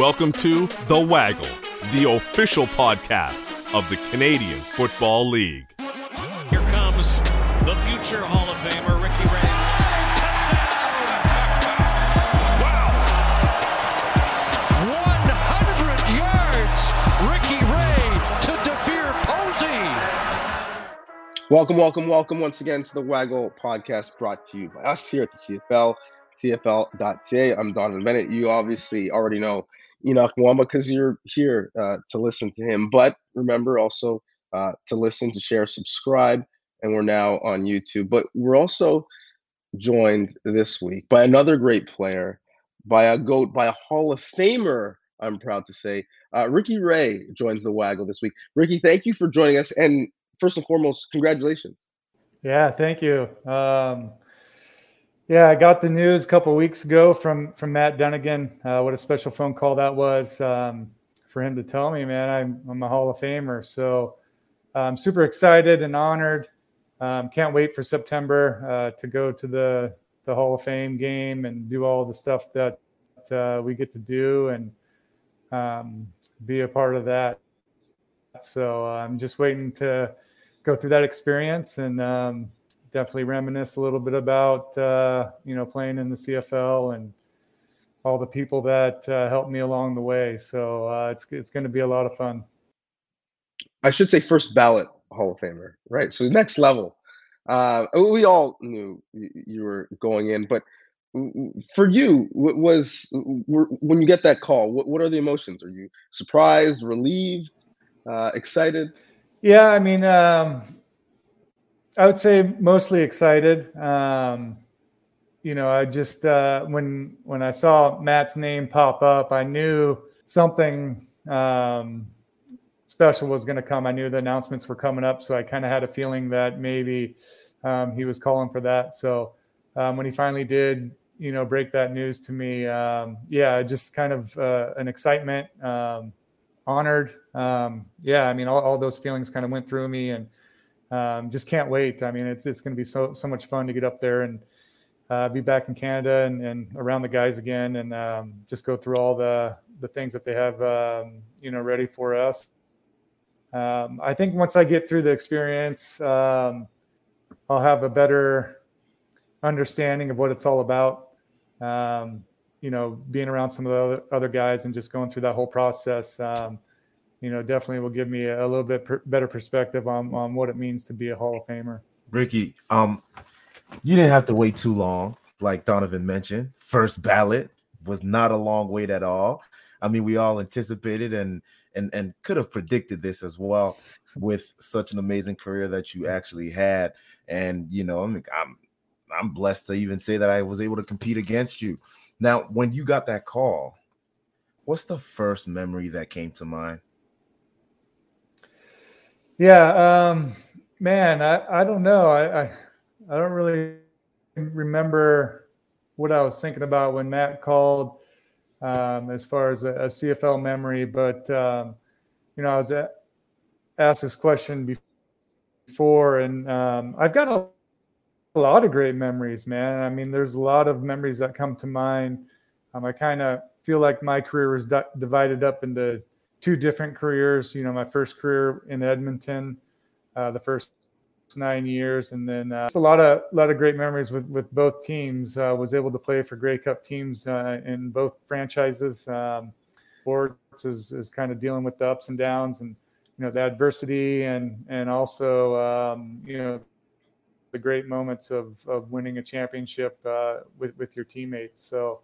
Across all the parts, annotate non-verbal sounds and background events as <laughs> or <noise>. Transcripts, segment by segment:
Welcome to The Waggle, the official podcast of the Canadian Football League. Here comes the future Hall of Famer, Ricky Ray. Touchdown! 100 yards, Ricky Ray to DeVier Posey. Welcome, welcome, welcome once again to the Waggle podcast brought to you by us here at the CFL, CFL.ca. I'm Donovan Bennett. You obviously already know Henoc Muamba because you're here uh, to listen to him. But remember also uh, to listen, to share, subscribe. And we're now on YouTube. But we're also joined this week by another great player, by a GOAT, by a Hall of Famer, I'm proud to say. Uh, Ricky Ray joins the Waggle this week. Ricky, thank you for joining us. And first and foremost, congratulations. Yeah, thank you. Um, yeah, I got the news a couple weeks ago from from Matt Dunigan. Uh, what a special phone call that was um, for him to tell me, man, I'm, I'm a Hall of Famer. So I'm super excited and honored. Um, can't wait for September uh, to go to the the Hall of Fame game and do all the stuff that uh, we get to do and um, be a part of that. So I'm just waiting to go through that experience and um, definitely reminisce a little bit about uh, you know playing in the CFL and all the people that uh, helped me along the way. So uh, it's it's going to be a lot of fun. I should say first ballot Hall of Famer, right? So next level. Uh, we all knew you were going in, but for you, what was when you get that call, what, what are the emotions? Are you surprised, relieved, uh, excited? Yeah, I mean, um, I would say mostly excited. Um, you know, I just uh, when when I saw Matt's name pop up, I knew something um, special was going to come. I knew the announcements were coming up, so I kind of had a feeling that maybe um, he was calling for that. So um, when he finally did, you know, break that news to me, um, yeah, just kind of uh, an excitement, um, honored. yeah, I mean, all, all those feelings kind of went through me and um, just can't wait. I mean, it's it's going to be so so much fun to get up there and uh, be back in Canada and, and around the guys again, and um, just go through all the the things that they have um, you know ready for us. Um, I think once I get through the experience, um, I'll have a better understanding of what it's all about. Um, you know, being around some of the other, other guys and just going through that whole process you know, definitely will give me a, little bit per, better perspective on, on what it means to be a Hall of Famer. Ricky, um, you didn't have to wait too long, like Donovan mentioned. First ballot was not a long wait at all. I mean, we all anticipated and and and could have predicted this as well with such an amazing career that you actually had. And you know, I'm I'm I'm blessed to even say that I was able to compete against you. Now, when you got that call, what's the first memory that came to mind? Yeah, um, man, I, I don't know. I, I, I don't really remember what I was thinking about when Matt called um, as far as a, a CFL memory, but um, you know, I was asked this question before, and um, I've got a, a, lot of great memories, man. I mean, there's a lot of memories that come to mind. Um, I kind of feel like my career was di- divided up into two different careers. You know, my first career in Edmonton, uh, the first nine years, and then uh, a lot of lot of great memories with with both teams. Uh, was able to play for Grey Cup teams uh, in both franchises. Um, sports is is kind of dealing with the ups and downs, and you know the adversity, and and also um, you know the great moments of of winning a championship uh, with with your teammates. So.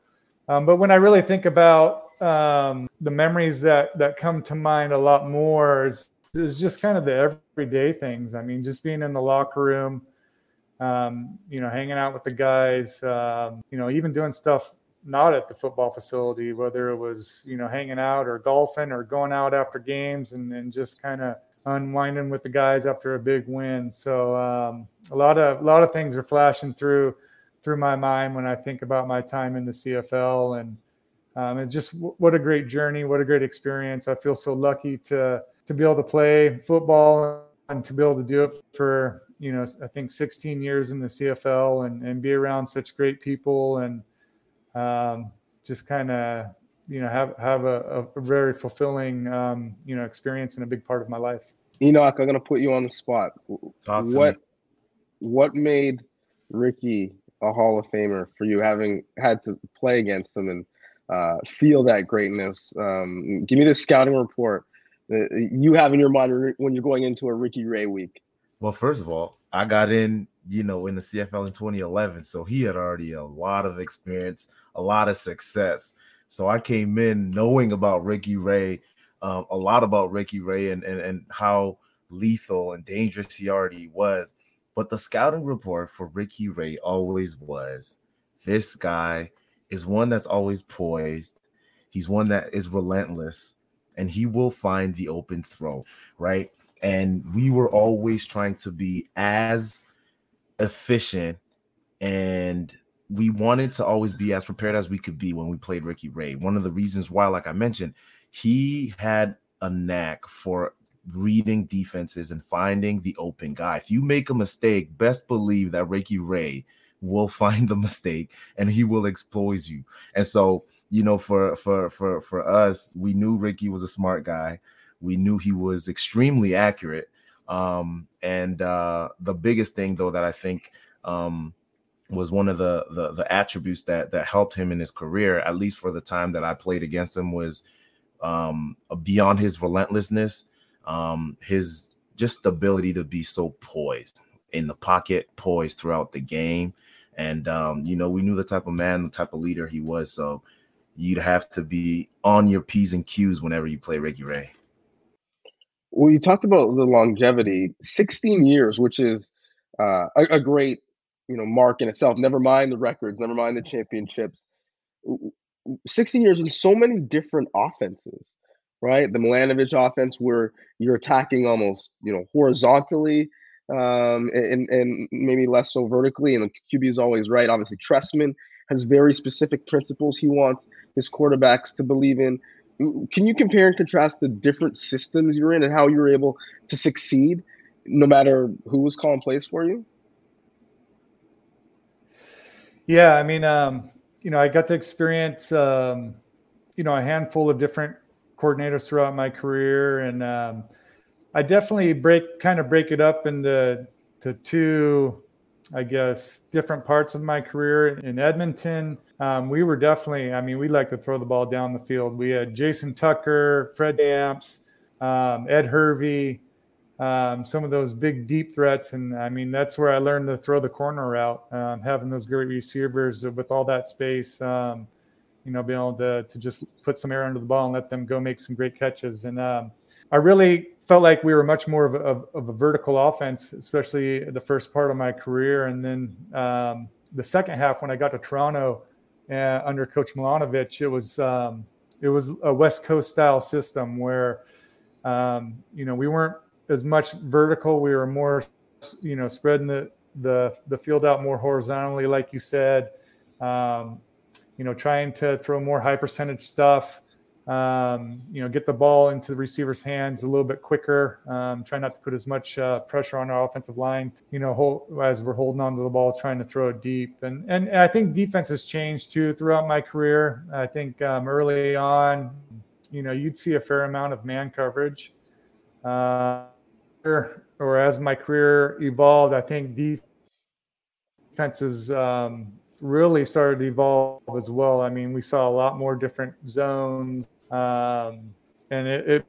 Um, but when I really think about um, the memories that that come to mind a lot more is, is just kind of the everyday things. I mean, just being in the locker room, um, you know, hanging out with the guys, um, you know, even doing stuff not at the football facility, whether it was you know hanging out or golfing or going out after games and, and just kind of unwinding with the guys after a big win. So um, a lot of a lot of things are flashing through through my mind when I think about my time in the CFL and um, and just w- what a great journey, what a great experience. I feel so lucky to to be able to play football and to be able to do it for you know I think 16 years in the CFL and and be around such great people and um, just kind of you know have have a, a very fulfilling um, you know experience and a big part of my life. Henoc, I'm gonna put you on the spot. Talk what me. what made Ricky a Hall of Famer for you, having had to play against him and uh, feel that greatness? Um, give me the scouting report that you have in your mind when you're going into a Ricky Ray week. Well, first of all, I got in, you know, in the CFL in 2011, so he had already a lot of experience, a lot of success. So I came in knowing about Ricky Ray, um, a lot about Ricky Ray and, and and how lethal and dangerous he already was. But the scouting report for Ricky Ray always was this guy is one that's always poised. He's one that is relentless and he will find the open throw, right? And we were always trying to be as efficient and we wanted to always be as prepared as we could be when we played Ricky Ray. One of the reasons why, like I mentioned, he had a knack for reading defenses and finding the open guy. If you make a mistake, best believe that Ricky Ray will find the mistake and he will exploit you. And so, you know, for for for for us, we knew Ricky was a smart guy. We knew he was extremely accurate. Um, and uh, the biggest thing, though, that I think um, was one of the, the the attributes that that helped him in his career, at least for the time that I played against him, was um, beyond his relentlessness, um, his just ability to be so poised in the pocket, poised throughout the game, and um, you know we knew the type of man, the type of leader he was. So you'd have to be on your p's and q's whenever you play Ricky Ray. Well, you talked about the longevity, 16 years, which is uh, a, a great, you know, mark in itself. Never mind the records, never mind the championships. 16 years in so many different offenses, right? The Milanovich offense, where you're attacking almost, you know, horizontally, um, and and maybe less so vertically. And the QB is always right. Obviously, Trestman has very specific principles he wants his quarterbacks to believe in. Can you compare and contrast the different systems you're in and how you were able to succeed, no matter who was calling plays for you? Yeah, I mean, um, you know, I got to experience, um, you know, a handful of different coordinators throughout my career, and um, I definitely break kind of break it up into to two, I guess, different parts of my career. In Edmonton, um, we were definitely, I mean, we like to throw the ball down the field. We had Jason Tucker, Fred Stamps, um, Ed Hervey, um, some of those big deep threats. And I mean, that's where I learned to throw the corner route, um, having those great receivers with all that space, um, you know, being able to, to just put some air under the ball and let them go make some great catches. And um, I really felt like we were much more of a, of a, vertical offense, especially the first part of my career. And then um, the second half, when I got to Toronto uh, under Coach Milanovich, it was um, it was a West Coast style system where um, you know we weren't as much vertical. We were more, you know, spreading the the the field out more horizontally, like you said. Um, you know, trying to throw more high percentage stuff. Um, you know, get the ball into the receiver's hands a little bit quicker. Um, try not to put as much uh, pressure on our offensive line. You know, hold, as we're holding on to the ball, trying to throw it deep. And and, I think defense has changed too throughout my career. I think um, early on, you know, you'd see a fair amount of man coverage. Uh, or as my career evolved, I think defenses um, really started to evolve as well. I mean, we saw a lot more different zones um, and it, it,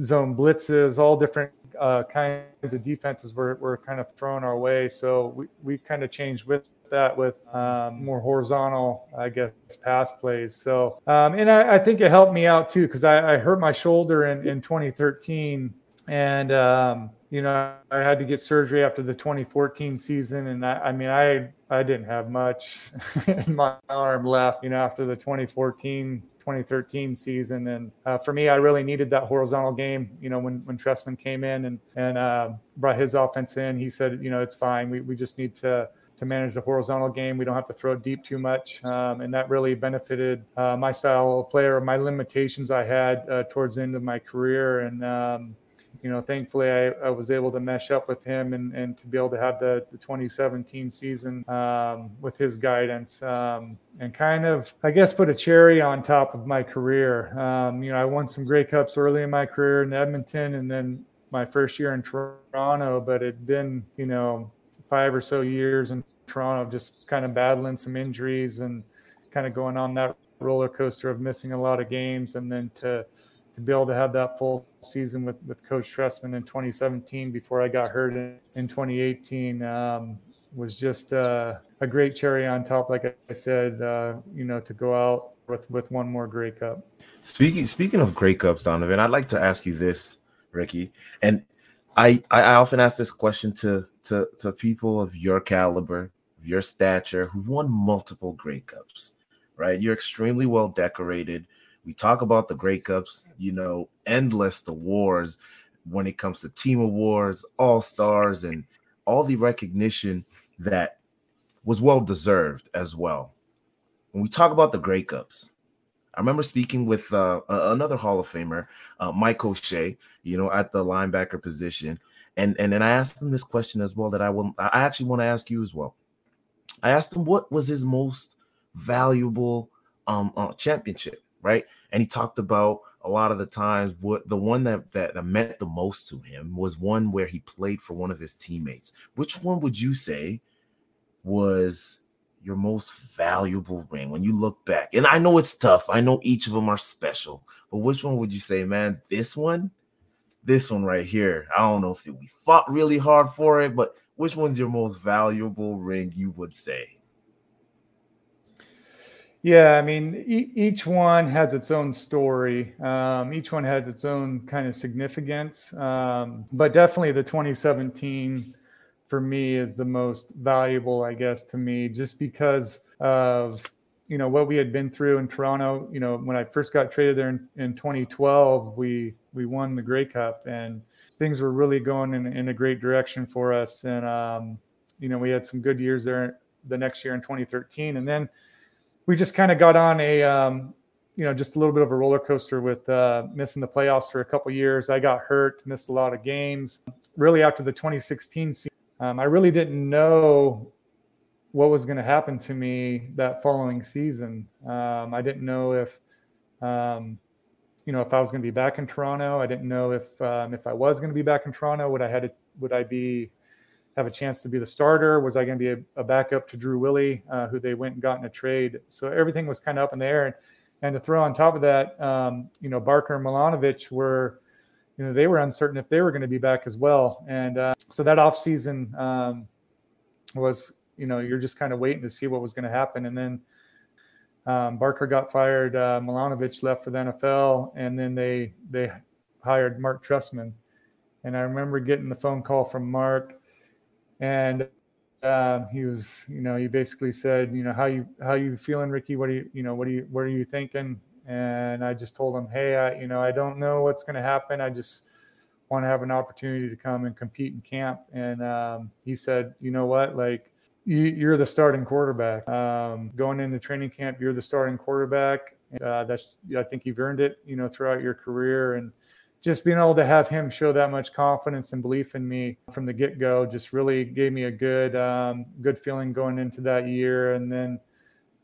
zone blitzes, all different uh, kinds of defenses were, were kind of thrown our way. So we, we kind of changed with that with um, more horizontal, I guess, pass plays. So, um, and I, I, think it helped me out too, because I, I, hurt my shoulder in, in 2013 and um, you know I had to get surgery after the 2014 season, and I, I mean I I didn't have much <laughs> in my arm left, you know, after the 2014 2013 season, and uh, for me, I really needed that horizontal game. You know, when when Trestman came in and and uh, brought his offense in, he said, you know, it's fine. We we just need to to manage the horizontal game. We don't have to throw deep too much, um, and that really benefited uh, my style of player, my limitations I had uh, towards the end of my career, and um, you know, thankfully I, I was able to mesh up with him and, and to be able to have the, the 2017 season um, with his guidance um, and kind of, I guess, put a cherry on top of my career. Um, you know, I won some Grey Cups early in my career in Edmonton and then my first year in Toronto, but it'd been, you know, five or so years in Toronto, just kind of battling some injuries and kind of going on that roller coaster of missing a lot of games and then to to be able to have that full season with, with Coach Trestman in 2017 before I got hurt in, in 2018 um, was just uh, a great cherry on top. Like I said, uh, you know, to go out with, with one more Grey Cup. Speaking speaking of Grey Cups, Donovan, I'd like to ask you this, Ricky, and I I often ask this question to to to people of your caliber, of your stature, who've won multiple Grey Cups. Right, you're extremely well decorated we talk about the Grey Cups, you know, endless the wars when it comes to team awards, all stars, and all the recognition that was well deserved as well. When we talk about the Grey Cups, I remember speaking with uh, another Hall of Famer, uh, Mike O'Shea, you know, at the linebacker position, and and then I asked him this question as well that I will I actually want to ask you as well. I asked him what was his most valuable um uh, championship, right? And he talked about a lot of the times what the one that, that meant the most to him was one where he played for one of his teammates. Which one would you say was your most valuable ring when you look back? And I know it's tough. I know each of them are special, but which one would you say, man, this one, this one right here? I don't know if we fought really hard for it, but which one's your most valuable ring you would say? Yeah, I mean, e- each one has its own story. Um, each one has its own kind of significance. Um, but definitely the 2017 for me is the most valuable, I guess, to me, just because of you know what we had been through in Toronto. You know, when I first got traded there in, in 2012, we we won the Grey Cup, and things were really going in, in a great direction for us. And um, you know, we had some good years there the next year in 2013, and then we just kind of got on a um, you know just a little bit of a roller coaster with uh, missing the playoffs for a couple years. I got hurt, missed a lot of games. Really, after the 2016 season, um, I really didn't know what was going to happen to me that following season. Um, I didn't know if um, you know if I was going to be back in Toronto. I didn't know if um, if I was going to be back in Toronto. Would I had to, would I be have a chance to be the starter? Was I going to be a, a backup to Drew Willy, uh, who they went and got in a trade? So everything was kind of up in the air. And, and to throw on top of that, um, you know, Barker and Milanovich were, you know, they were uncertain if they were going to be back as well. And uh, so that offseason um, was, you know, you're just kind of waiting to see what was going to happen. And then um, Barker got fired, uh, Milanovich left for the NFL, and then they they hired Mark Trestman. And I remember getting the phone call from Mark and uh, he was, you know, he basically said, you know, how you how you feeling, Ricky? What are you, you know, what are you what are you thinking? And I just told him, hey, I, you know, I don't know what's going to happen. I just want to have an opportunity to come and compete in camp. And um, he said, you know what, like you, are the starting quarterback. Um, going into training camp, you're the starting quarterback. Uh, that's I think you've earned it, you know, throughout your career and just being able to have him show that much confidence and belief in me from the get go just really gave me a good um, good feeling going into that year. And then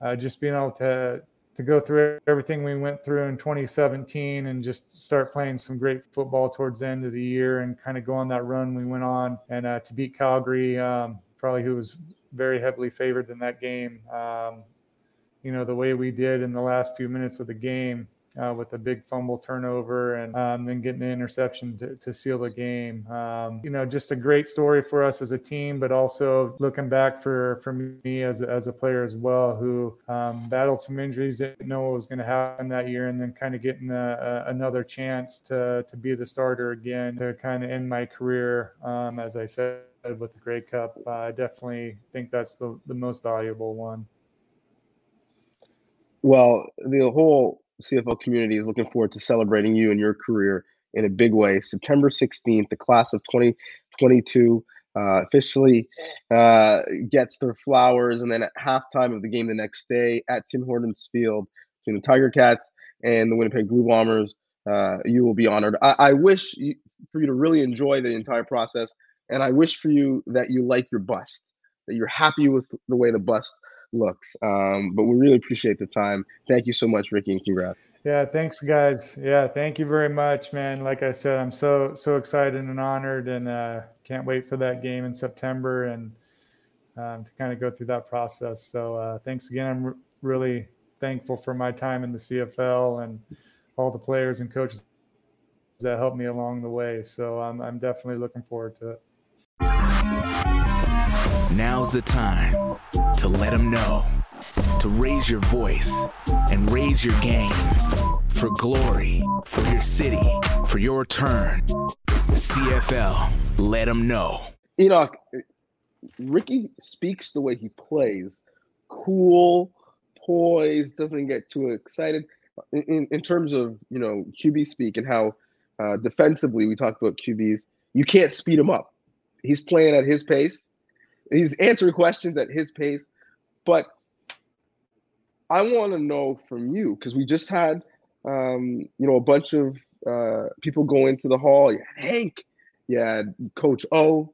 uh, just being able to to go through everything we went through in 2017 and just start playing some great football towards the end of the year and kind of go on that run we went on and uh, to beat Calgary, um, probably who was very heavily favored in that game. Um, you know the way we did in the last few minutes of the game uh, with a big fumble turnover and um, then getting an interception to, to seal the game. Um, you know, just a great story for us as a team, but also looking back for for me as as a player as well, who um, battled some injuries, didn't know what was going to happen that year, and then kind of getting a, a, another chance to to be the starter again to kind of end my career. Um, as I said with the Grey Cup, uh, I definitely think that's the the most valuable one. Well, the whole CFL community is looking forward to celebrating you and your career in a big way. September 16th, the class of 2022 uh, officially uh, gets their flowers. And then at halftime of the game the next day at Tim Hortons Field between the Tiger Cats and the Winnipeg Blue Bombers, uh, you will be honored. I, I wish you, for you to really enjoy the entire process, and I wish for you that you like your bust, that you're happy with the way the bust looks. Um, but we really appreciate the time. Thank you so much, Ricky, and congrats. Yeah, thanks, guys. Yeah, thank you very much, man. Like I said, I'm so so excited and honored, and uh, can't wait for that game in September and um, to kind of go through that process. So uh, thanks again. I'm r- really thankful for my time in the CFL and all the players and coaches that helped me along the way. So I'm I'm definitely looking forward to it. Now's the time to let them know, to raise your voice and raise your game for glory, for your city, for your turn. CFL, let them know. Henoc, Ricky speaks the way he plays, cool, poised, doesn't get too excited. In, in terms of you know QB speak and how uh, defensively we talked about QBs, you can't speed him up. He's playing at his pace. He's answering questions at his pace. But I want to know from you because we just had um, you know a bunch of uh, people go into the hall. You had Hank, you had Coach O.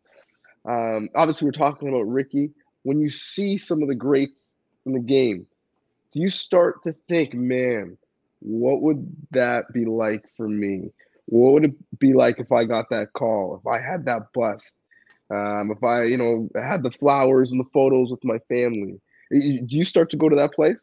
Um, obviously, we're talking about Ricky. When you see some of the greats in the game, do you start to think, man, what would that be like for me? What would it be like if I got that call? If I had that bust? Um, if I, you know, had the flowers and the photos with my family? Do you start to go to that place?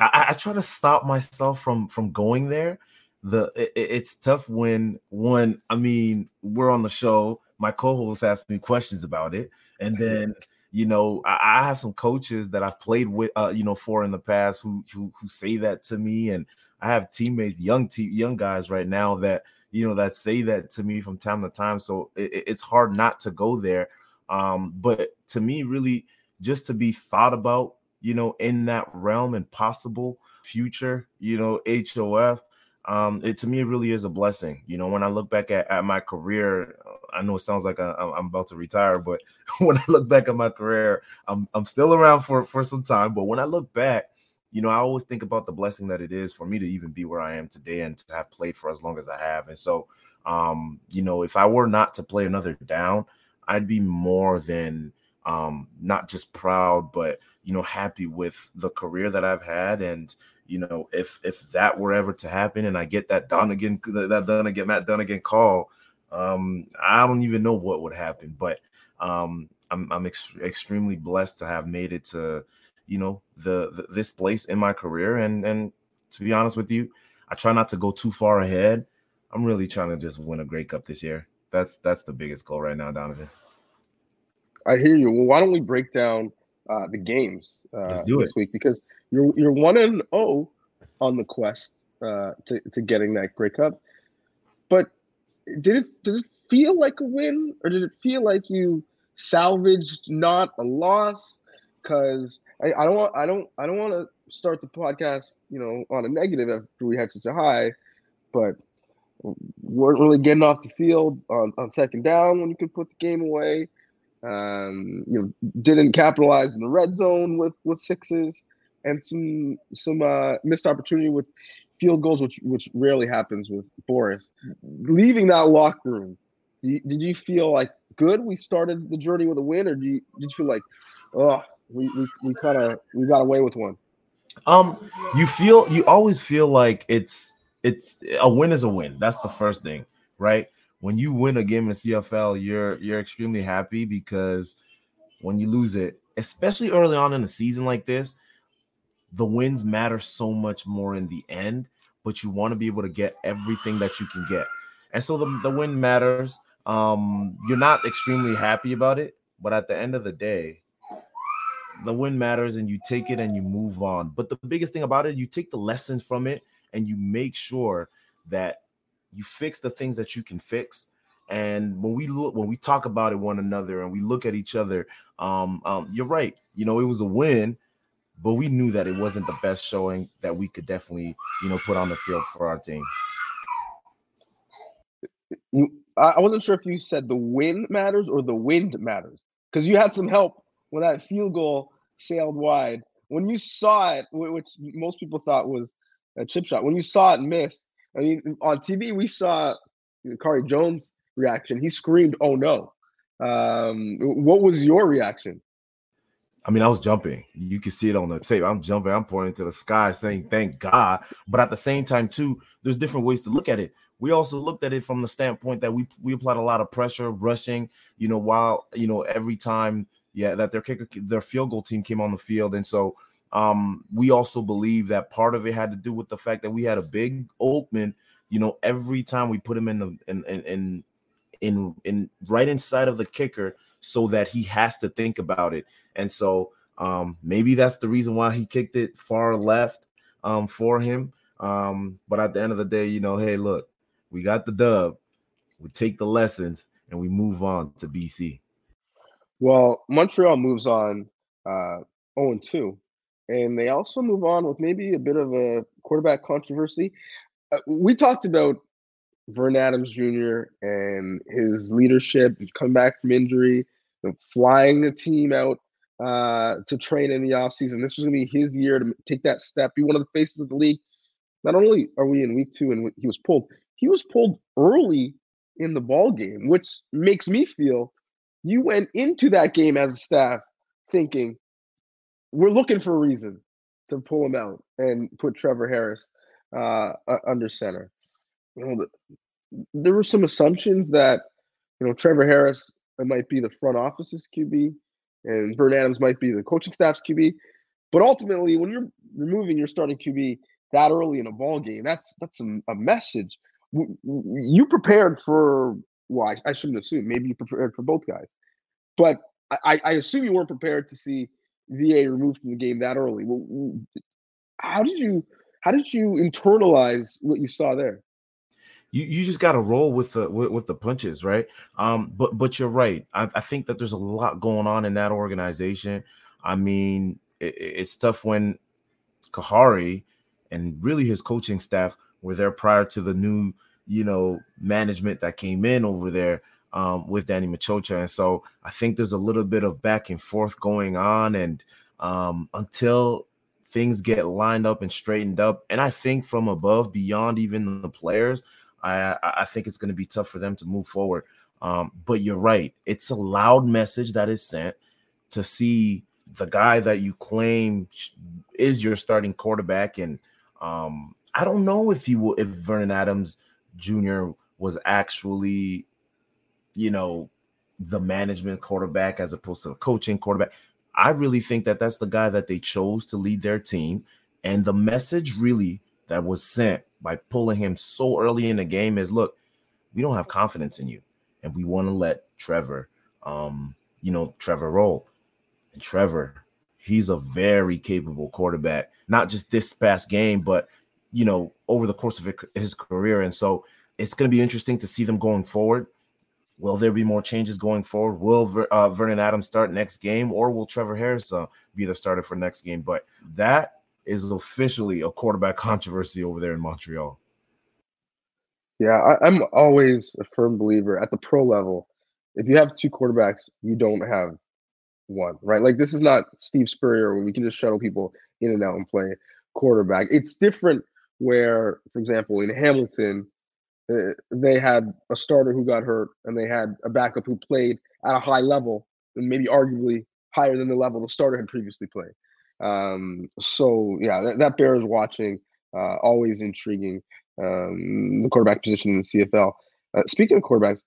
I, I try to stop myself from from going there. The it, it's tough when one. I mean, we're on the show. My co-host asked me questions about it, and then you know I, I have some coaches that I've played with, uh, you know, for in the past who who who say that to me, and I have teammates, young te- young guys right now that you know that say that to me from time to time. So it, it's hard not to go there. Um, but to me, really, just to be thought about, you know, in that realm and possible future, you know, HOF. Um, it to me it really is a blessing. You know, when I look back at, at my career, I know it sounds like I, I'm about to retire, but <laughs> when I look back at my career, I'm I'm still around for for some time. But when I look back, you know, I always think about the blessing that it is for me to even be where I am today and to have played for as long as I have. And so, um, you know, if I were not to play another down, I'd be more than um, not just proud, but you know, happy with the career that I've had. And you know, if if that were ever to happen, and I get that Dunigan, that Dunigan, Matt Dunigan call, um, I don't even know what would happen. But um, I'm I'm ex- extremely blessed to have made it to you know the, the this place in my career. And and to be honest with you i try not to go too far ahead. I'm really trying to just win a Grey Cup this year. That's that's the biggest goal right now donovan. I hear you. Well why don't we break down uh, the games uh, this week? Because you're you're one and oh on the quest uh, to, to getting that Grey Cup. But did it does it feel like a win? Or did it feel like you salvaged not a loss because I, I don't want I don't I don't want to start the podcast you know on a negative after we had such a high, but weren't really getting off the field on, on second down when you could put the game away. Um, you know, didn't capitalize in the red zone with with sixes and some some uh, missed opportunity with field goals, which which rarely happens with Boris. Leaving that locker room, did you, feel like good? We started the journey with a win, or you, did you feel like, oh, we we, we kind of we got away with one? Um, you feel you always feel like it's it's a win is a win. That's the first thing, right? When you win a game in CFL, you're you're extremely happy because when you lose it, especially early on in the season like this, the wins matter so much more in the end. But you want to be able to get everything that you can get, and so the, the win matters. Um, you're not extremely happy about it, but at the end of the day, the win matters and you take it and you move on. But the biggest thing about it, you take the lessons from it and you make sure that you fix the things that you can fix. And when we look, when we talk about it one another and we look at each other, um, um, you're right. You know, it was a win, but we knew that it wasn't the best showing that we could definitely, you know, put on the field for our team. I wasn't sure if you said the win matters or the wind matters because you had some help when that field goal sailed wide. When you saw it, which most people thought was a chip shot, when you saw it miss, I mean, on TV we saw Khari Jones reaction. He screamed, "Oh no!" Um, what was your reaction? I mean, I was jumping. You can see it on the tape. I'm jumping. I'm pointing to the sky, saying "Thank God." But at the same time, too, there's different ways to look at it. We also looked at it from the standpoint that we we applied a lot of pressure, rushing. You know, while you know every time, yeah, that their kicker, their field goal team came on the field, and so um, we also believe that part of it had to do with the fact that we had a big Oakman. You know, every time we put him in the in in in in, in right inside of the kicker, so that he has to think about it, and so um, maybe that's the reason why he kicked it far left um, for him. Um, but at the end of the day, you know, hey, look, we got the dub, we take the lessons, and we move on to BC. Well, Montreal moves on uh, 0 2, and they also move on with maybe a bit of a quarterback controversy. Uh, we talked about Vern Adams Jr. and his leadership, come back from injury, you know, flying the team out uh, to train in the offseason. This was going to be his year to take that step, be one of the faces of the league. Not only are we in week two and he was pulled, he was pulled early in the ball game, which makes me feel you went into that game as a staff thinking we're looking for a reason to pull him out and put Trevor Harris uh, under center. You know, the, there were some assumptions that you know Trevor Harris might be the front office's QB and Vern Adams might be the coaching staff's QB. But ultimately, when you're removing your starting QB that early in a ball game, that's that's a, a message you prepared for well I, I, shouldn't assume. Maybe you prepared for both guys. But I, I assume you weren't prepared to see va removed from the game that early. Well, how did you how did you internalize what you saw there? You, you just got to roll with the with, with, the punches right? Um but but you're right. I, I, think that there's a lot going on in that organization. I mean it, it's tough when Khari and really his coaching staff were there prior to the new, you know, management that came in over there um, with Danny Maciocia. And so I think there's a little bit of back and forth going on. And um, until things get lined up and straightened up, and I think from above, beyond even the players, I, I think it's going to be tough for them to move forward. Um, but you're right. It's a loud message that is sent to see the guy that you claim is your starting quarterback and um, I don't know if he will if Vernon Adams Jr. was actually, you know, the management quarterback as opposed to the coaching quarterback. I really think that that's the guy that they chose to lead their team. And the message really that was sent by pulling him so early in the game is look, we don't have confidence in you. And we want to let Trevor, um, you know, Trevor roll. And Trevor, he's a very capable quarterback, not just this past game, but you know, over the course of his career. And so it's going to be interesting to see them going forward. Will there be more changes going forward? Will uh, Vernon Adams start next game, or will Trevor Harris uh, be the starter for next game? But that is officially a quarterback <laughs> controversy over there in Montreal. Yeah, I, am always a firm believer at the pro level. If you have two quarterbacks, you don't have one, right? Like this is not Steve Spurrier where we can just shuttle people in and out and play quarterback. It's different where, for example, in Hamilton, uh, they had a starter who got hurt and they had a backup who played at a high level and maybe arguably higher than the level the starter had previously played. Um, so yeah, that, that bears watching. Uh, always intriguing. Um, the quarterback position in the CFL. Uh, speaking of quarterbacks,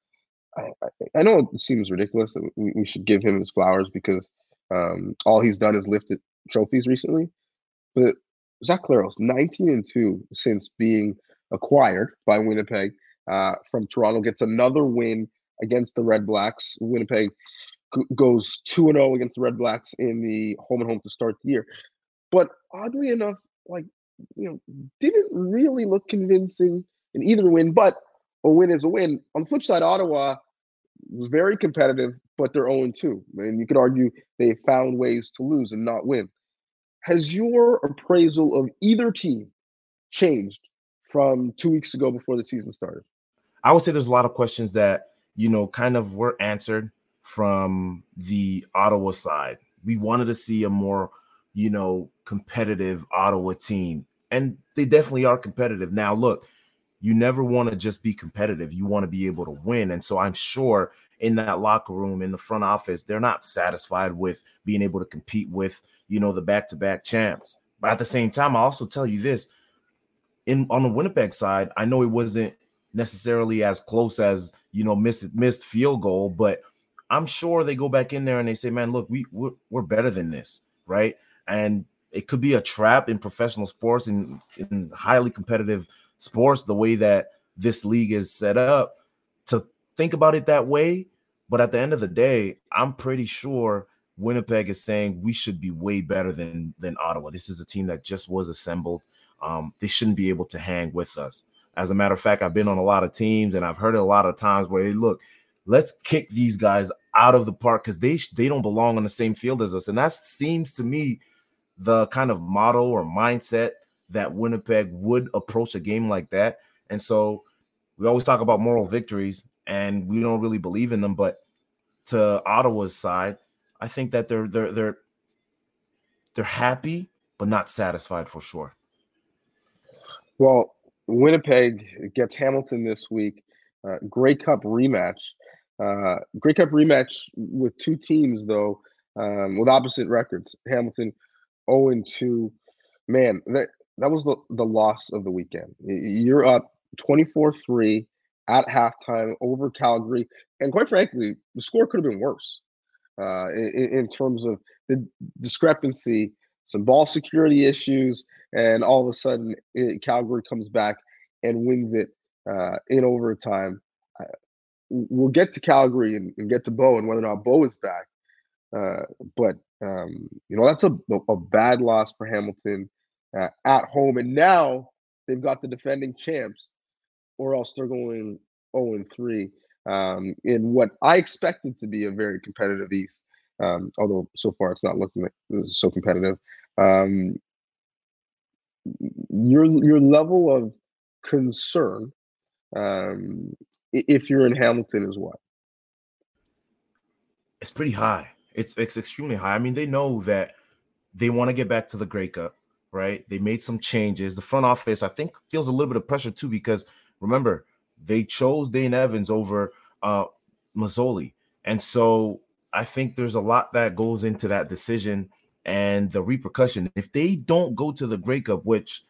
I, I, know it seems ridiculous that we, we should give him his flowers because um, all he's done is lifted trophies recently. But Zach Collaros, 19 and 2 since being acquired by Winnipeg uh, from Toronto, gets another win against the Red Blacks. Winnipeg g- goes 2 and 0 against the Red Blacks in the home and home to start the year. But oddly enough, like, you know, didn't really look convincing in either win, but a win is a win. On the flip side, Ottawa was very competitive, but they're 0 2. And you could argue they found ways to lose and not win has your appraisal of either team changed from two weeks ago before the season started? I would say there's a lot of questions that, you know, kind of were answered from the Ottawa side. We wanted to see a more, you know, competitive Ottawa team. And they definitely are competitive. Now, look, you never want to just be competitive. You want to be able to win. And so I'm sure in that locker room, in the front office, they're not satisfied with being able to compete with, you know, the back-to-back champs. But at the same time, I also tell you this: in on the Winnipeg side, I know it wasn't necessarily as close as you know missed missed field goal, but I'm sure they go back in there and they say, "Man, look, we we're, we're better than this, right?" And it could be a trap in professional sports and in highly competitive sports, the way that this league is set up, to think about it that way. But at the end of the day, I'm pretty sure Winnipeg is saying we should be way better than than Ottawa. This is a team that just was assembled. Um, they shouldn't be able to hang with us. As a matter of fact, I've been on a lot of teams and I've heard it a lot of times where hey, look, let's kick these guys out of the park because they they don't belong on the same field as us. And that seems to me the kind of model or mindset that Winnipeg would approach a game like that. And so we always talk about moral victories and we don't really believe in them. But to Ottawa's side, I think that they're they're they're they're happy but not satisfied for sure. Well, Winnipeg gets Hamilton this week. Uh, Grey Cup rematch. Uh, Grey Cup rematch with two teams though um, with opposite records. Hamilton 0 and 2. Man, that that was the, the loss of the weekend. You're up 24-3 at halftime over Calgary, and quite frankly, the score could have been worse uh, in, in terms of the discrepancy, some ball security issues, and all of a sudden it, Calgary comes back and wins it uh, in overtime. Uh, we'll get to Calgary and, and, get to Bo and whether or not Bo is back. Uh, but um, you know that's a, a bad loss for Hamilton uh, at home, and now they've got the defending champs, or else they're going 0 and 3 um, in what I expected to be a very competitive East. Um, although so far it's not looking so competitive. Um, your your level of concern um, if you're in Hamilton is what? It's pretty high. It's it's extremely high. I mean, they know that they want to get back to the Grey Cup, right? They made some changes. The front office, I think, feels a little bit of pressure too because remember they chose Dane Evans over uh Masoli, and so I think there's a lot that goes into that decision and the repercussion. If they don't go to the Grey Cup, which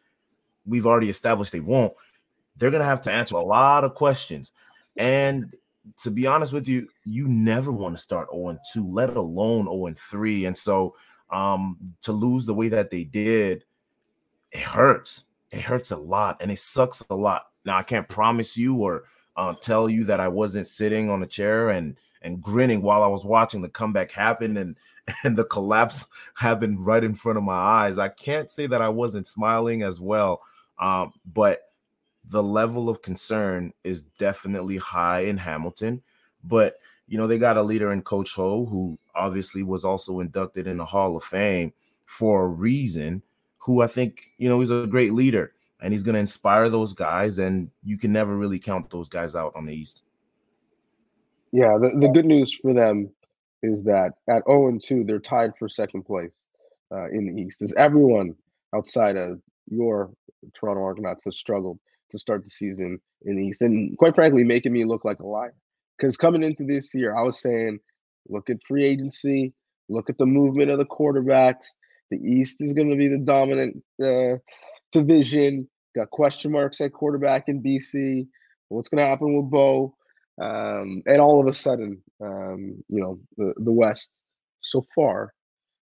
we've already established they won't, they're gonna have to answer a lot of questions. And to be honest with you, you never want to start 0 2, let alone 0 3. And so um to lose the way that they did, it hurts. It hurts a lot and it sucks a lot. Now I can't promise you or uh, tell you that I wasn't sitting on a chair and and grinning while I was watching the comeback happen and <laughs> and the collapse <laughs> happen right in front of my eyes. I can't say that I wasn't smiling as well, um, but the level of concern is definitely high in Hamilton. But you know, they got a leader in Coach O, who obviously was also inducted in the Hall of Fame for a reason. Who I think you know he's a great leader and he's going to inspire those guys. And you can never really count those guys out on the East. Yeah, the, the good news for them is that at 0 and 2, they're tied for second place uh, in the East. As everyone outside of your Toronto Argonauts has struggled to start the season in the East, and quite frankly, making me look like a liar. Because coming into this year, I was saying, look at free agency, look at the movement of the quarterbacks. The East is going to be the dominant uh, division. Got question marks at quarterback in BC. What's going to happen with Bo? Um, and all of a sudden, um, you know, the, the West so far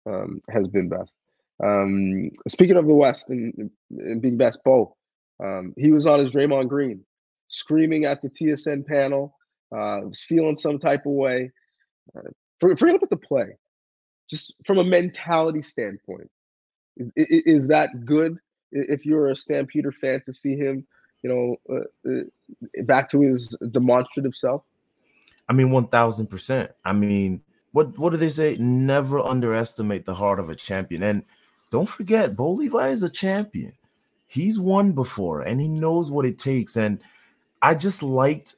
um, has been best. Um, speaking of the West and, and being best, Bo, um, he was on his Draymond Green, screaming at the TSN panel, uh, was feeling some type of way. Uh, forget about the play, just from a mentality standpoint. Is, is, is that good if you're a Stampeder fan to see him you know, uh, uh, back to his demonstrative self? I mean, one thousand percent. I mean, what what do they say? Never underestimate the heart of a champion. And don't forget, Bo Levi is a champion. He's won before, and he knows what it takes. And I just liked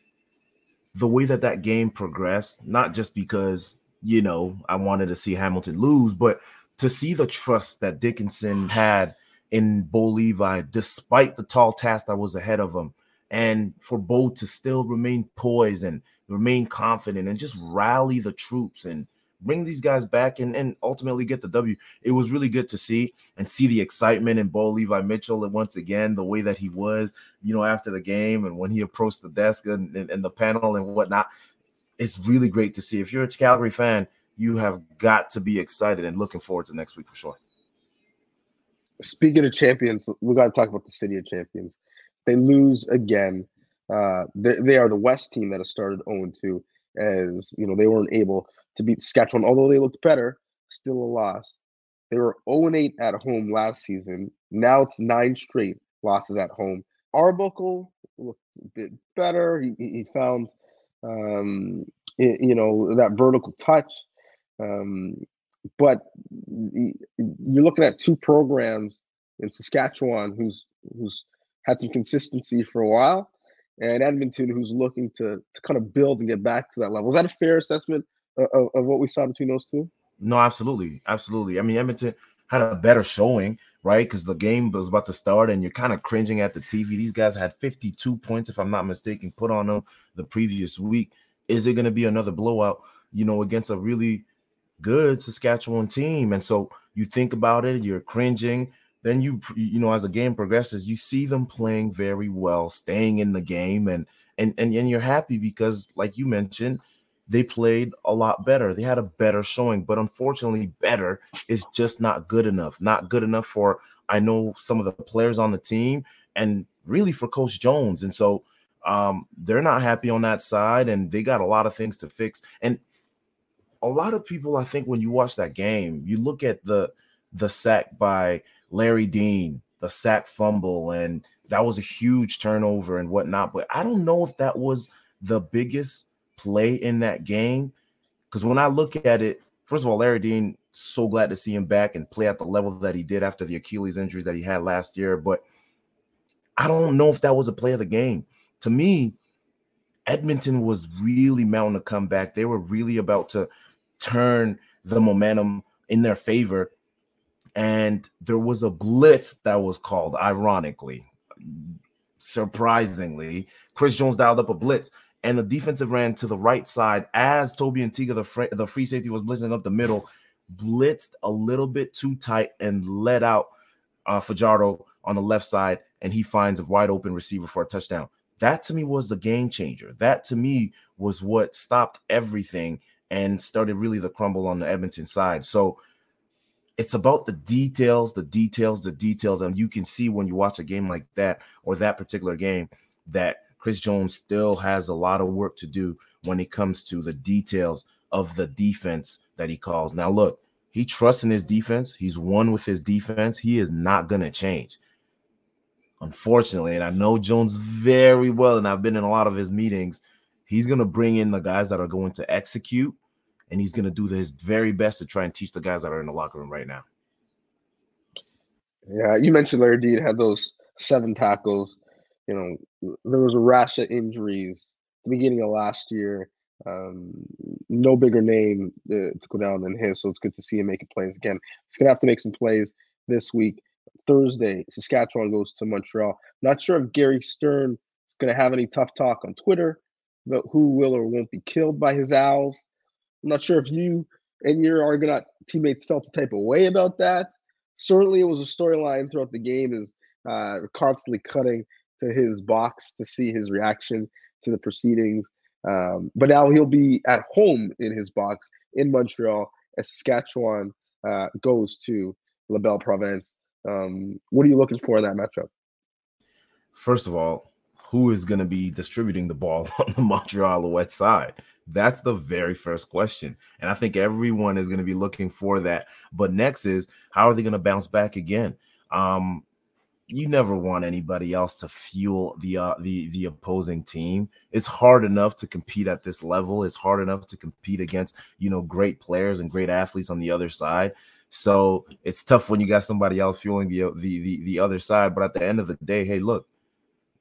the way that that game progressed. Not just because you know I wanted to see Hamilton lose, but to see the trust that Dickenson had in Bo Levi, despite the tall task that was ahead of him. and for both to still remain poised and remain confident and just rally the troops and bring these guys back and, and ultimately get the W. It was really good to see and see the excitement in Bo Levi Mitchell and once again the way that he was, you know, after the game and when he approached the desk and, and, and the panel and whatnot. It's really great to see. If you're a Calgary fan, you have got to be excited and looking forward to next week for sure. Speaking of champions, we got to talk about the city of champions. They lose again. Uh, they, they are the West team that has started 0 2, as you know, they weren't able to beat Saskatchewan, although they looked better, still a loss. They were 0 8 at home last season. Now it's nine straight losses at home. Arbuckle looked a bit better. He, he found, um, you know, that vertical touch. Um, but you're looking at two programs in Saskatchewan who's who's had some consistency for a while, and Edmonton who's looking to to kind of build and get back to that level. Is that a fair assessment of, of what we saw between those two? No, absolutely, absolutely. I mean, Edmonton had a better showing, right? Because the game was about to start, and you're kind of cringing at the TV. These guys had 52 points, if I'm not mistaken, put on them the previous week. Is it going to be another blowout? You know, against a really good Saskatchewan team. And so you think about it, you're cringing. Then you you know as the game progresses, you see them playing very well, staying in the game, and and and, and you're happy because, like you mentioned, they played a lot better. They had a better showing, but unfortunately, better is just not good enough. Not good enough for I know some of the players on the team, and really for Coach Jones. And so um, they're not happy on that side, and they got a lot of things to fix. And a lot of people, I think, when you watch that game, you look at the the sack by Larry Dean, the sack fumble, and that was a huge turnover and whatnot. But I don't know if that was the biggest play in that game. Because when I look at it, first of all, Larry Dean, so glad to see him back and play at the level that he did after the Achilles injury that he had last year. But I don't know if that was a play of the game. To me, Edmonton was really mounting a comeback. They were really about to turn the momentum in their favor. And there was a blitz that was called, ironically, surprisingly. Chris Jones dialed up a blitz, and the defensive ran to the right side as Toby Antigua, the, fr- the free safety, was blitzing up the middle, blitzed a little bit too tight and let out uh, Fajardo on the left side, and he finds a wide open receiver for a touchdown. That to me was the game changer. That to me was what stopped everything and started really the crumble on the Edmonton side. So it's about the details, the details, the details. And you can see when you watch a game like that or that particular game that Chris Jones still has a lot of work to do when it comes to the details of the defense that he calls. Now, look, he trusts in his defense. He's one with his defense. He is not going to change. Unfortunately, and I know Jones very well, and I've been in a lot of his meetings He's going to bring in the guys that are going to execute, and he's going to do his very best to try and teach the guys that are in the locker room right now. Yeah, you mentioned Larry Dean had those seven tackles. You know, there was a rash of injuries the beginning of last year. Um, no bigger name uh, to go down than his, so it's good to see him making plays again. He's gonna have to make some plays this week. Thursday, Saskatchewan goes to Montreal. Not sure if Gary Stern is gonna have any tough talk on Twitter about who will or won't be killed by his owls. I'm not sure if you and your Argonaut teammates felt the type of way about that. Certainly, it was a storyline throughout the game, is uh, constantly cutting to his box to see his reaction to the proceedings. Um, but now he'll be at home in his box in Montreal as Saskatchewan uh, goes to La Belle Province. Um, what are you looking for in that matchup? First of all, who is going to be distributing the ball <laughs> on the Montreal Alouette side? That's the very first question. And I think everyone is going to be looking for that. But next is how are they going to bounce back again? Um, you never want anybody else to fuel the uh, the the opposing team. It's hard enough to compete at this level. It's hard enough to compete against you know great players and great athletes on the other side. So it's tough when you got somebody else fueling the the the, the other side. But at the end of the day, hey, look,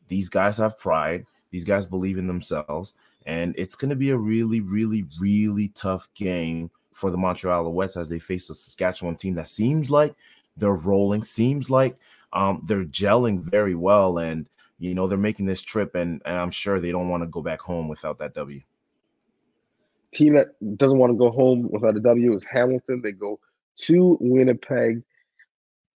these guys have pride. These guys believe in themselves. And it's going to be a really, really, really tough game for the Montreal Alouettes as they face a Saskatchewan team that seems like they're rolling, seems like um, they're gelling very well. And, you know they're making this trip, and, and I'm sure they don't want to go back home without that W. Team that doesn't want to go home without a W is Hamilton. They go to Winnipeg.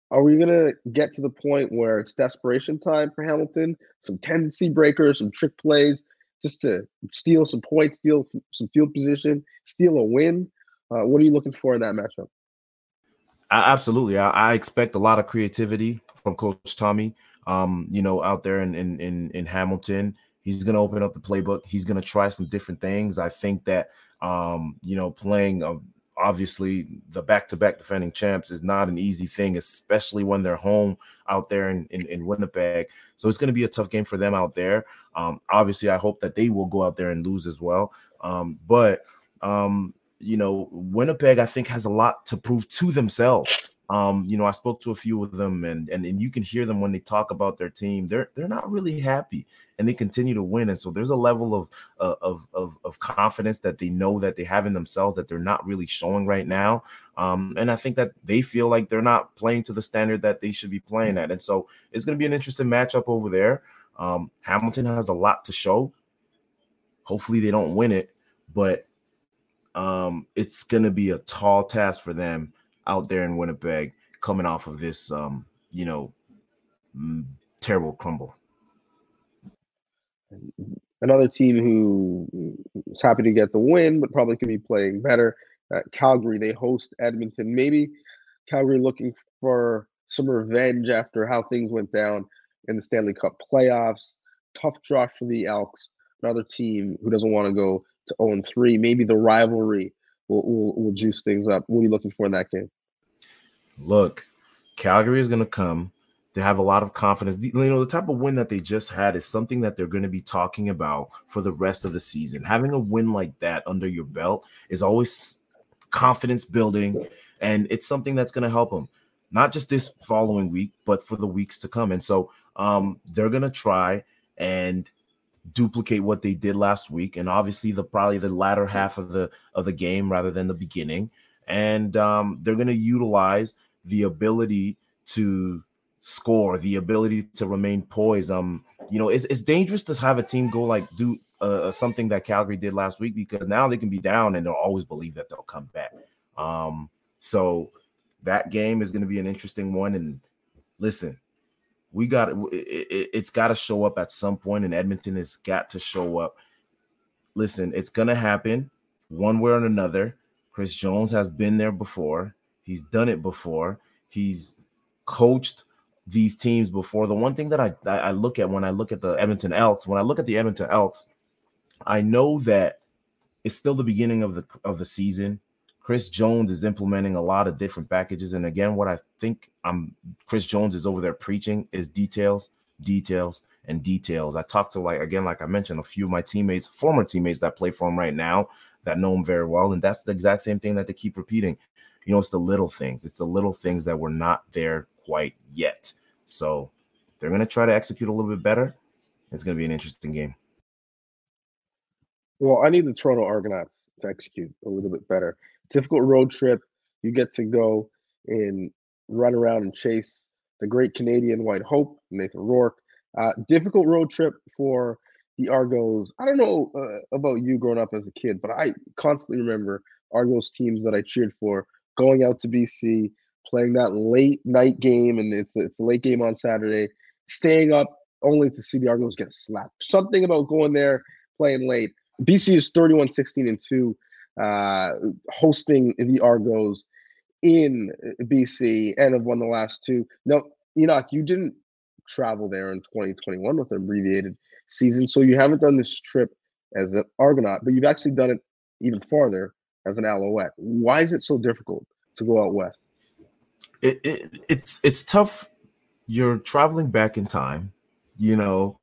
Are we gonna get to the point where it's desperation time for Hamilton? Some tendency breakers, some trick plays, just to steal some points, steal some field position, steal a win. Uh, what are you looking for in that matchup? absolutely, I, I, expect a lot of creativity from Coach Tommy. Um, you know, out there in in in, in Hamilton, he's going to open up the playbook. He's going to try some different things. I think that um, you know, playing a, obviously the back-to-back defending champs is not an easy thing, especially when they're home out there in, in, in Winnipeg. So it's going to be a tough game for them out there. Um, obviously, I hope that they will go out there and lose as well. Um, but um, you know, Winnipeg, I think, has a lot to prove to themselves. Um, you know, I spoke to a few of them, and and and you can hear them when they talk about their team. They're they're not really happy, and they continue to win. And so there's a level of uh, of of of confidence that they know that they have in themselves that they're not really showing right now. Um, and I think that they feel like they're not playing to the standard that they should be playing at. And so it's going to be an interesting matchup over there. Um, Hamilton has a lot to show. Hopefully they don't win it, but um, it's going to be a tall task for them out there in Winnipeg coming off of this, um, you know, terrible crumble. Another team who is happy to get the win, but probably could be playing better. Uh, Calgary, they host Edmonton. Maybe Calgary looking for some revenge after how things went down in the Stanley Cup playoffs. Tough draw for the Elks. Another team who doesn't want to go to 0 3. Maybe the rivalry will, will, will juice things up. What are you looking for in that game? Look, Calgary is going to come. They have a lot of confidence. You know, the type of win that they just had is something that they're going to be talking about for the rest of the season. Having a win like that under your belt is always confidence building, and it's something that's going to help them, not just this following week, but for the weeks to come. And so um, they're going to try and duplicate what they did last week, and obviously the probably the latter half of the of the game rather than the beginning. And um, they're going to utilize – the ability to score, the ability to remain poised. Um, you know, it's, it's dangerous to have a team go like do uh, something that Calgary did last week because now they can be down and they'll always believe that they'll come back. Um, so that game is going to be an interesting one. And listen, we got it, it's got to show up at some point, and Edmonton has got to show up. Listen, it's going to happen one way or another. Chris Jones has been there before. He's done it before. He's coached these teams before. The one thing that I, I look at when I look at the Edmonton Elks, when I look at the Edmonton Elks, I know that it's still the beginning of the of the season. Chris Jones is implementing a lot of different packages, and again, what I think I'm Chris Jones is over there preaching is details, details, and details. I talked to like again, like I mentioned, a few of my teammates, former teammates that play for him right now that know him very well, and that's the exact same thing that they keep repeating you know, it's the little things. It's the little things that were not there quite yet. So they're going to try to execute a little bit better. It's going to be an interesting game. Well, I need the Toronto Argonauts to execute a little bit better. Difficult road trip. You get to go and run around and chase the great Canadian White Hope, Nathan Rourke. Uh, difficult road trip for the Argos. I don't know uh, about you growing up as a kid, but I constantly remember Argos teams that I cheered for going out to BC, playing that late night game, and it's it's a late game on Saturday, staying up only to see the Argos get slapped. Something about going there, playing late. BC is 31 16 and 2, uh, hosting the Argos in BC and have won the last two. Now, Henoc, you didn't travel there in 2021 with an abbreviated season, so you haven't done this trip as an Argonaut, but you've actually done it even farther as an Alouette. Why is it so difficult to go out west? It, it, it's it's tough. You're traveling back in time. You know,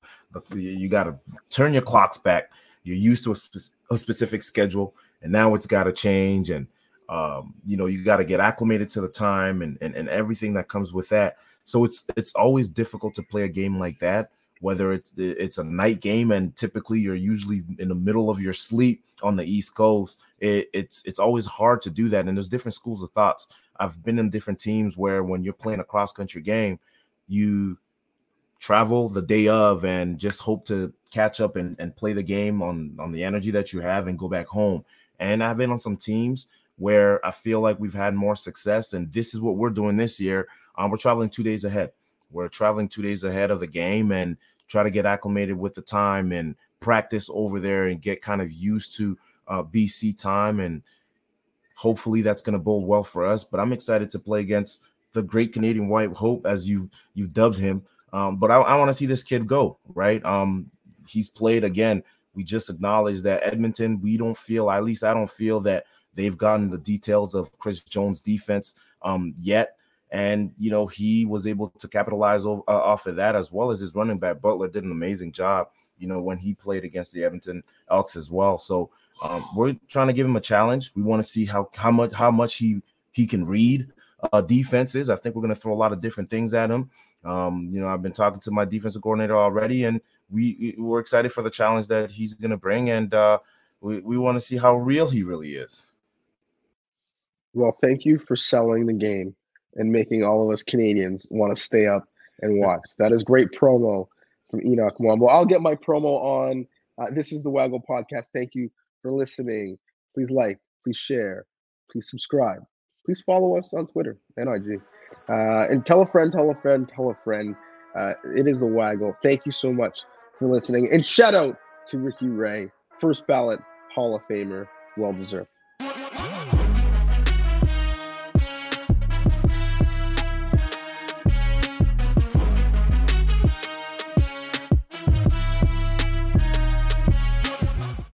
you got to turn your clocks back. You're used to a, spe- a specific schedule, and now it's got to change. And um, you know, you got to get acclimated to the time and, and and everything that comes with that. So it's it's always difficult to play a game like that whether it's it's a night game and typically you're usually in the middle of your sleep on the east coast it, it's it's always hard to do that and there's different schools of thoughts i've been in different teams where when you're playing a cross country game you travel the day of and just hope to catch up and, and play the game on on the energy that you have and go back home. And I've been on some teams where I feel like we've had more success, and this is what we're doing this year. Um, we're traveling two days ahead. We're traveling two days ahead of the game and try to get acclimated with the time and practice over there and get kind of used to uh, BC time. And hopefully that's going to bode well for us. But I'm excited to play against the great Canadian White Hope, as you you've dubbed him. Um, but I, I want to see this kid go right. Um, he's played again. We just acknowledged that Edmonton. We don't feel, at least I don't feel that they've gotten the details of Chris Jones' defense um, yet and you know he was able to capitalize over, uh, off of that as well as his running back Butler did an amazing job. You know when he played against the Edmonton Elks as well. So um, we're trying to give him a challenge. We want to see how how much how much he he can read uh, defenses. I think we're going to throw a lot of different things at him. Um, you know, I've been talking to my defensive coordinator already, and we we're excited for the challenge that he's going to bring, and uh, we we want to see how real he really is. Well, thank you for selling the game and making all of us Canadians want to stay up and watch. That is great promo from Henoc Muamba. I'll get my promo on. Uh, this is the Waggle Podcast. Thank you for listening. Please like, please share, please subscribe. Please follow us on Twitter and IG. Uh, and tell a friend, tell a friend, tell a friend. Uh, it is the Waggle. Thank you so much for listening. And shout out to Ricky Ray, first ballot Hall of Famer. Well deserved.